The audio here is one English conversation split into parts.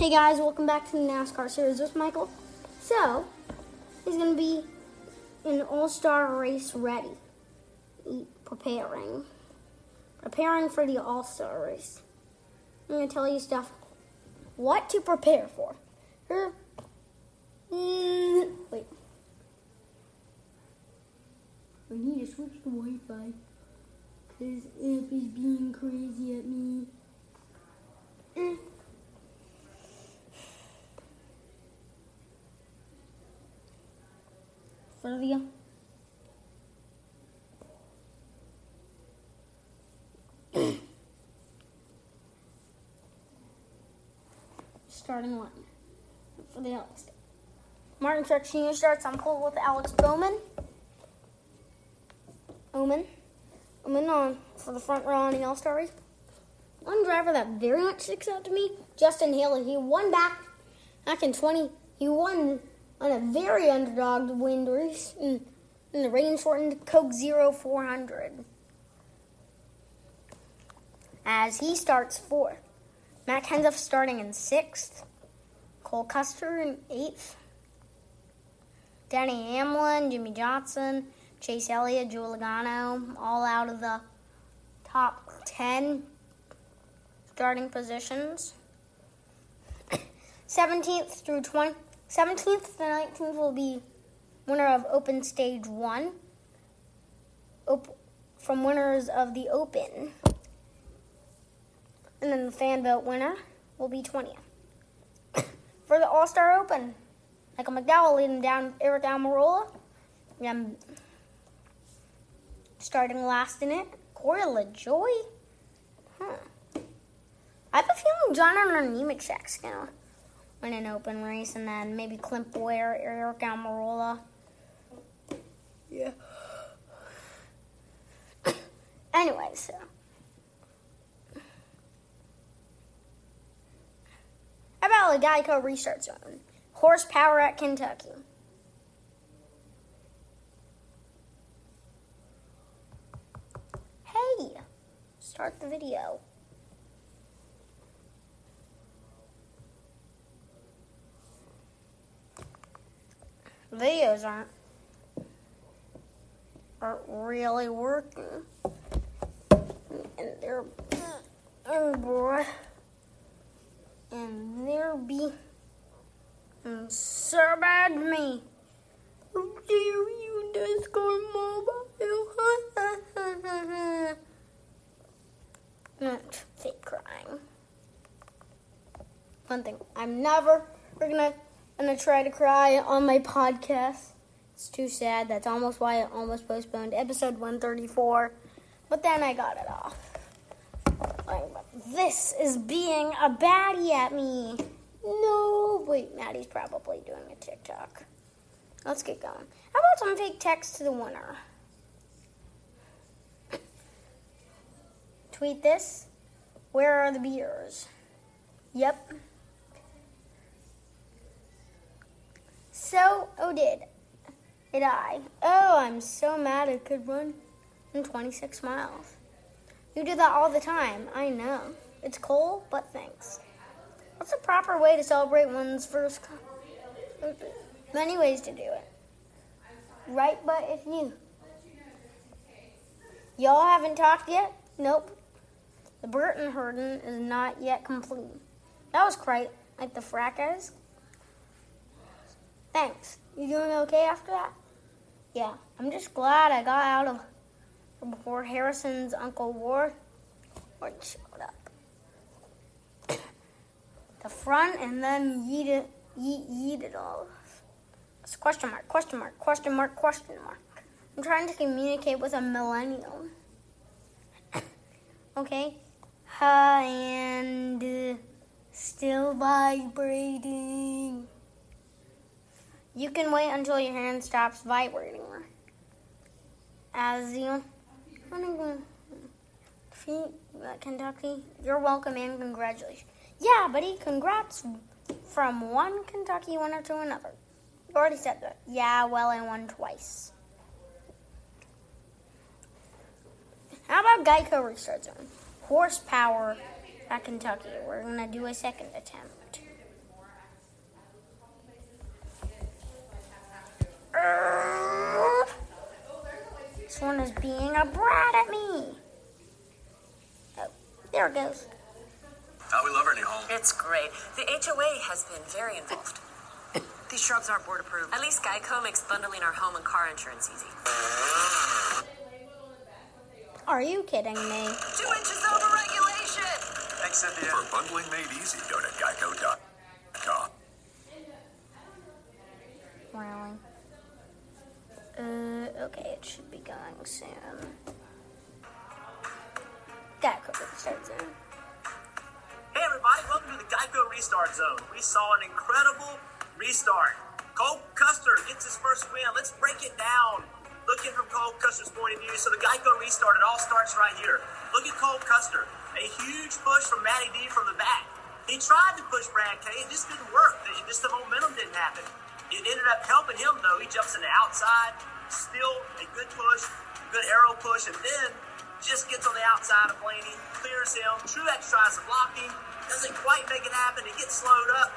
Hey guys, welcome back to the NASCAR series with Michael. So, he's going to be in All Star race ready, preparing, preparing for the All Star race. I'm going to tell you stuff, what to prepare for. Here, mm, wait. I need to switch to Wi-Fi because Amp is being crazy at me. Sylvia. Starting line for the Alex. Martin Jr. starts on pole with Alex Bowman. Omen. Omen on for the front row on the All Star. One driver that very much sticks out to me, Justin Haley. He won back back in 20. He won on a very underdog win race in, in the rain shortened Coke Zero 400. As he starts fourth. Matt Kenseth starting in sixth. Cole Custer in eighth. Denny Hamlin, Jimmie Johnson, Chase Elliott, Joe Logano, all out of the top 10 starting positions. 17th through 20, 17th to 19th will be winner of Open Stage 1 op- from winners of the Open. And then the fan vote winner will be 20th. For the All Star Open, Michael McDowell leading down Aric Almirola. Um, starting last in it, Corey LaJoie. Huh. I have a feeling John Hunter Nemechek's gonna win an open race, and then maybe Clint Bowyer, Aric Almirola. Yeah. anyway, so. How about a Geico restart zone? Horsepower at Kentucky. Hey, start the video. Videos aren't aren't really working, and they're oh boy, and they're be and so bad me. Dear, you Discord mobile. Not fake crying. One thing, I'm never we're gonna gonna try to cry on my podcast. It's too sad. That's almost why I almost postponed episode 134. But then I got it off. This is being a baddie at me. No, wait, Maddie's probably doing a TikTok. Let's get going. How about some fake text to the winner? Tweet this. Where are the beers? Yep. So, oh, did. Did I? Oh, I'm so mad I could run in 26 miles. You do that all the time. I know. It's cold, but thanks. What's the proper way to celebrate one's first? Co- Many ways to do it. Right, but if you. Y'all haven't talked yet? Nope. The Burton Hurden is not yet complete. That was quite like the fracas. Thanks. You doing okay after that? Yeah, I'm just glad I got out of before Harrison's Uncle Ward Ward showed up. the front and then yeet it, yeet, yeet it all. It's question mark, question mark, question mark, question mark. I'm trying to communicate with a millennial. okay. Uh, and uh, still vibrating. You can wait until your hand stops vibrating. As you defeat Kentucky, you're welcome and congratulations. Yeah, buddy, congrats from one Kentucky winner to another. You already said that. Yeah, well, I won twice. How about Geico Restart Zone? Horsepower at Kentucky. We're going to do a second attempt. This one is being a brat at me. Oh, there it goes. How we love our new home. It's great. The HOA has been very involved. These shrubs aren't board approved. At least Geico makes bundling our home and car insurance easy. Are you kidding me? Two inches over regulation! Thanks, Cynthia. For bundling made easy, go to geico.com. Really? Uh, okay, it should be going soon. Geico start zone. Hey everybody, welcome to the Geico Restart Zone. We saw an incredible restart. Cole Custer gets his first win. Let's break it down. Looking from Cole Custer's point of view, so the Geico restart, it all starts right here. Look at Cole Custer. A huge push from Matty D from the back. He tried to push Brad K, it just didn't work. Just the momentum didn't happen. It ended up helping him though. He jumps in the outside, still a good push, good aero push, and then just gets on the outside of Blaney, clears him. Truex tries to block him, doesn't quite make it happen. He gets slowed up.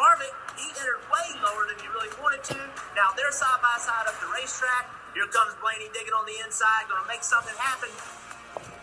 Harvick, he entered way lower than he really wanted to. Now they're side by side up the racetrack. Here comes Blaney digging on the inside, going to make something happen.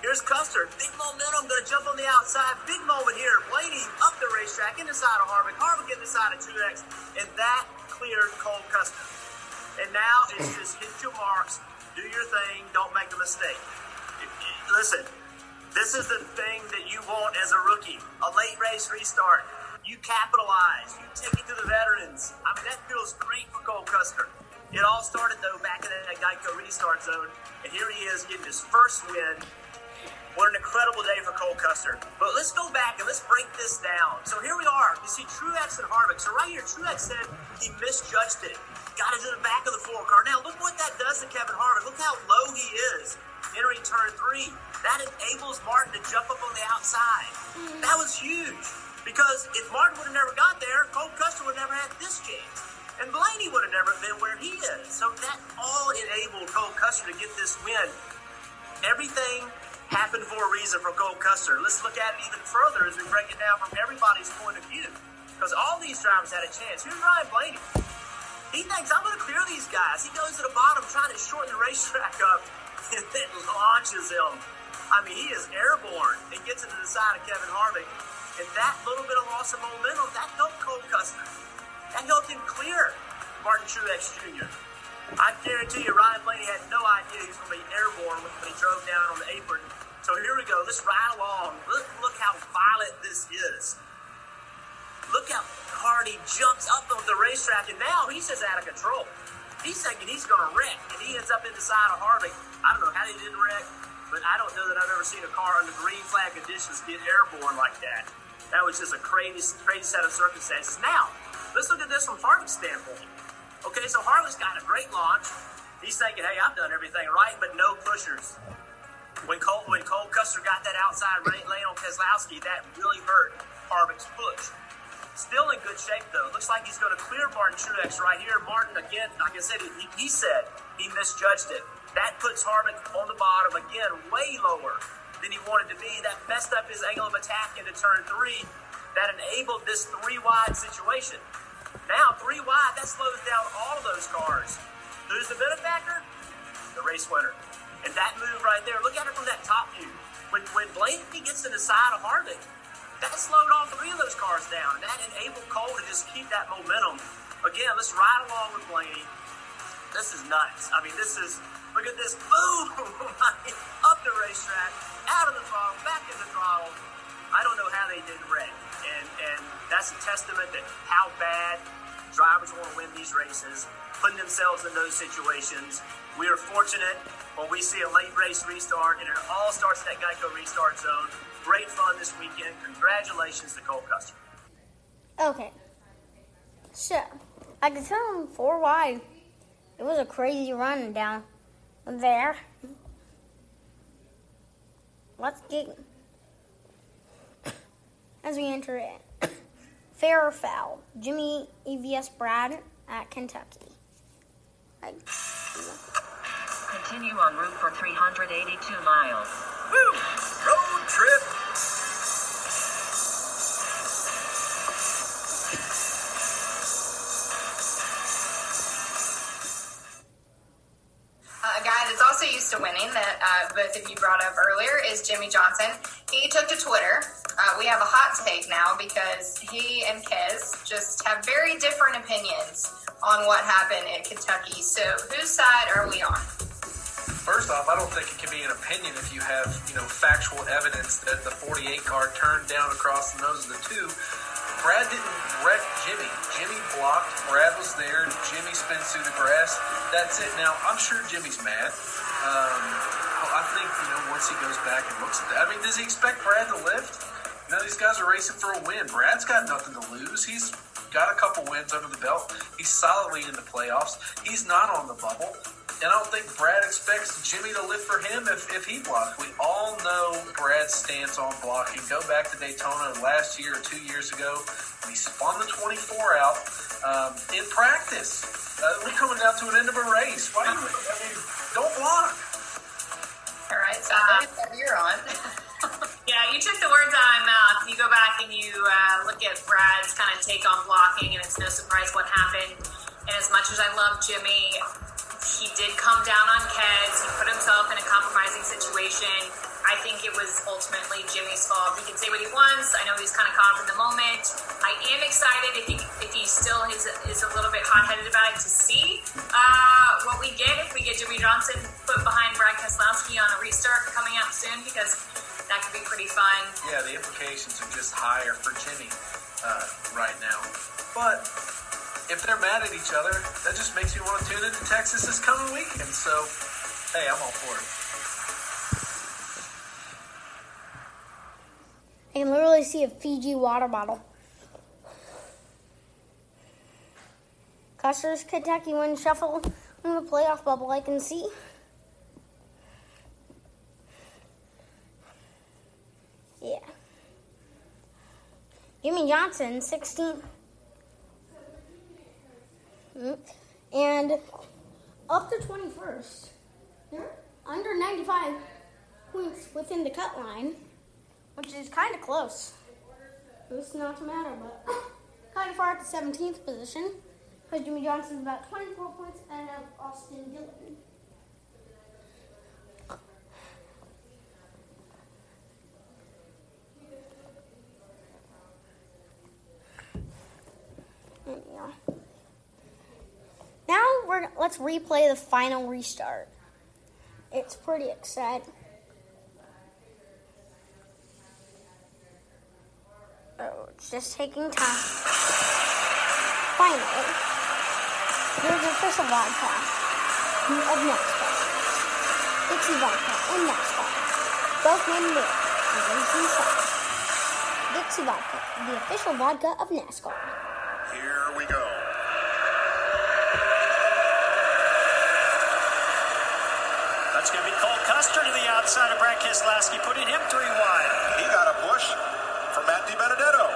Here's Custer, big momentum, going to jump on the outside. Big moment here. Blaney up the racetrack, in the side of Harvick. Harvick in the side of Truex, and that Cole Custer. And now it's just hit your marks, do your thing, don't make a mistake. Listen, this is the thing that you want as a rookie a late race restart. You capitalize, you take it to the veterans. I mean, that feels great for Cole Custer. It all started, though, back in that Geico restart zone. And here he is getting his first win. What an incredible day for Cole Custer. But let's go back and let's break this down. So here we are. You see Truex and Harvick. So right here, Truex said he misjudged it. Got it to the back of the four car. Now look what that does to Kevin Harvick. Look how low he is entering turn three. That enables Martin to jump up on the outside. That was huge. Because if Martin would have never got there, Cole Custer would have never had this chance. And Blaney would have never been where he is. So that all enabled Cole Custer to get this win. Everything happened for a reason for Cole Custer. Let's look at it even further as we break it down from everybody's point of view. Because all these drivers had a chance. Here's Ryan Blaney. He thinks I'm going to clear these guys. He goes to the bottom trying to shorten the racetrack up and then launches him. I mean, he is airborne and gets into the side of Kevin Harvick. And that little bit of loss of momentum, that helped Cole Custer. That helped him clear Martin Truex Jr. I guarantee you, Ryan Blaney had no idea he was going to be airborne when he drove down on the apron. So here we go. Let's ride along. Look, look how violent this is. Look how hard he jumps up on the racetrack, and now he's just out of control. He's thinking he's going to wreck, and he ends up in the side of Harvick. I don't know how he didn't wreck, but I don't know that I've ever seen a car under green flag conditions get airborne like that. That was just a crazy, crazy set of circumstances. Now, let's look at this from Harvick's standpoint. Okay, so Harvick's got a great launch. He's thinking, hey, I've done everything right, but no pushers. When Cole, when Cole Custer got that outside right lane on Keselowski, that really hurt Harvick's push. Still in good shape, though. Looks like he's going to clear Martin Truex right here. Martin, again, like I said, he, he said he misjudged it. That puts Harvick on the bottom, again, way lower than he wanted to be. That messed up his angle of attack into turn three. That enabled this three wide situation. Now, three wide, that slows down all of those cars. Who's the benefactor? The race winner. And that move right there, look at it from that top view. When, when Blaney gets to the side of Harvick, that slowed all three of those cars down. And that enabled Cole to just keep that momentum. Again, let's ride along with Blaney. This is nuts. I mean, this is, look at this. Boom! Up the racetrack, out of the throttle, back in the throttle. I don't know how they didn't wreck. And, and that's a testament to how bad drivers want to win these races, putting themselves in those situations. We are fortunate when we see a late race restart, and it all starts at that Geico restart zone. Great fun this weekend. Congratulations to Cole Custer. Okay. So, I can tell him four wide. It was a crazy run down there. Let's get as we enter it. Fair or foul? Jimmy EVS Brad at Kentucky. I, Continue on route for 382 miles. Woo! Road trip! Uh, guys, it's also used to winning that uh, both of you brought up earlier is Jimmie Johnson. He took to Twitter we have a hot take now because he and Kez just have very different opinions on what happened in Kentucky. So, whose side are we on? First off, I don't think it can be an opinion if you have, you know, factual evidence that the 48 card turned down across the nose of the two. Brad didn't wreck Jimmy. Jimmy blocked. Brad was there. Jimmy spins through the grass. That's it. Now, I'm sure Jimmy's mad. Um, I think, you know, once he goes back and looks at that, I mean, does he expect Brad to lift? Know, these guys are racing for a win. Brad's got nothing to lose. He's got a couple wins under the belt. He's solidly in the playoffs. He's not on the bubble. And I don't think Brad expects Jimmy to lift for him if, if he blocks. We all know Brad's stance on blocking. Go back to Daytona last year or two years ago. He spun the 24 out um, in practice. Uh, we're coming down to an end of a race. Why do you, I mean, don't block. All right, so uh, you're on. yeah, you took the words out of my mouth. You go back and you uh, look at Brad's kind of take on blocking, and it's no surprise what happened. And as much as I love Jimmy, he did come down on Kez. He put himself in a compromising situation. I think it was ultimately Jimmy's fault. He can say what he wants. I know he's kind of caught in the moment. I am excited if he, if he still is, is a little bit hot headed about it to see uh, what we get if we get Jimmie Johnson put behind Brad Keselowski on a restart coming up soon because that could be pretty fun. Yeah, the implications are just higher for Jimmy uh, right now. But if they're mad at each other, that just makes me want to tune into Texas this coming weekend. So, hey, I'm all for it. I can literally see a Fiji water bottle. Custer's Kentucky win shuffle in the playoff bubble, I can see. Jimmie Johnson, 16. Mm. And up to 21st, they're under 95 points within the cut line, which is kind of close. It's not to matter, but kind of far at the 17th position. Because Jimmie Johnson's about 24 points ahead of Austin Dillon. Yeah. Now we're let's replay the final restart. It's pretty exciting. Oh, it's just taking time. Finally, here's the official vodka of NASCAR. Dixie Vodka and NASCAR. Both and raised. Dixie Vodka, the official vodka of NASCAR. We go. That's going to be Cole Custer to the outside of Brad Keselowski, putting him three wide. He got a push from Matt DiBenedetto.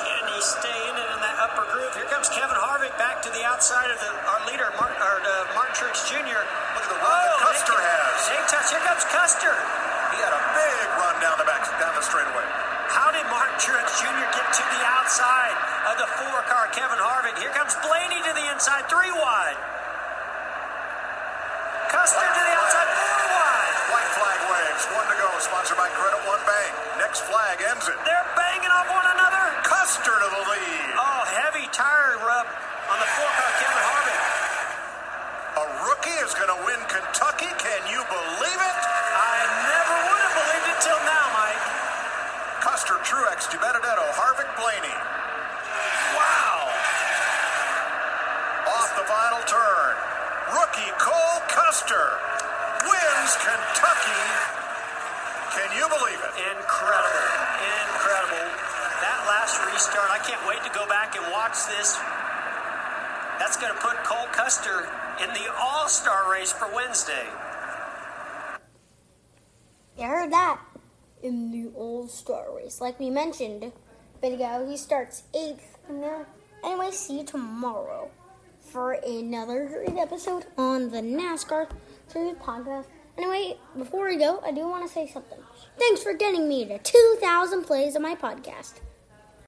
Can he stay in it in that upper groove? Here comes Kevin Harvick back to the outside of the, our leader, Martin, or, uh, Martin Truex Jr. Look at the run that Custer they- has. They touch. Here comes Custer. He had a big run down the back, down the straightaway. How did Martin Truex Jr. get to the outside of the four car Kevin Harvick? Here comes Blaney to the inside, three wide. Custer to the outside, four wide. White flag waves. One to go. Sponsored by Credit One Bank. Next flag ends it. They're banging off one another. Custer to the lead. Oh, heavy tire rub on the four car Kevin Harvick. A rookie is going to win Kentucky. Can you believe it? I never would have believed it till now, Mike. Custer, Truex, DiBenedetto, Harvick, Blaney. Watch this. That's going to put Cole Custer in the All Star race for Wednesday. You heard that in the All Star race. Like we mentioned ago, he starts eighth. Then, uh, anyway, see you tomorrow for another great episode on the NASCAR Series podcast. Anyway, before we go, I do want to say something. Thanks for getting me to 2,000 plays on my podcast.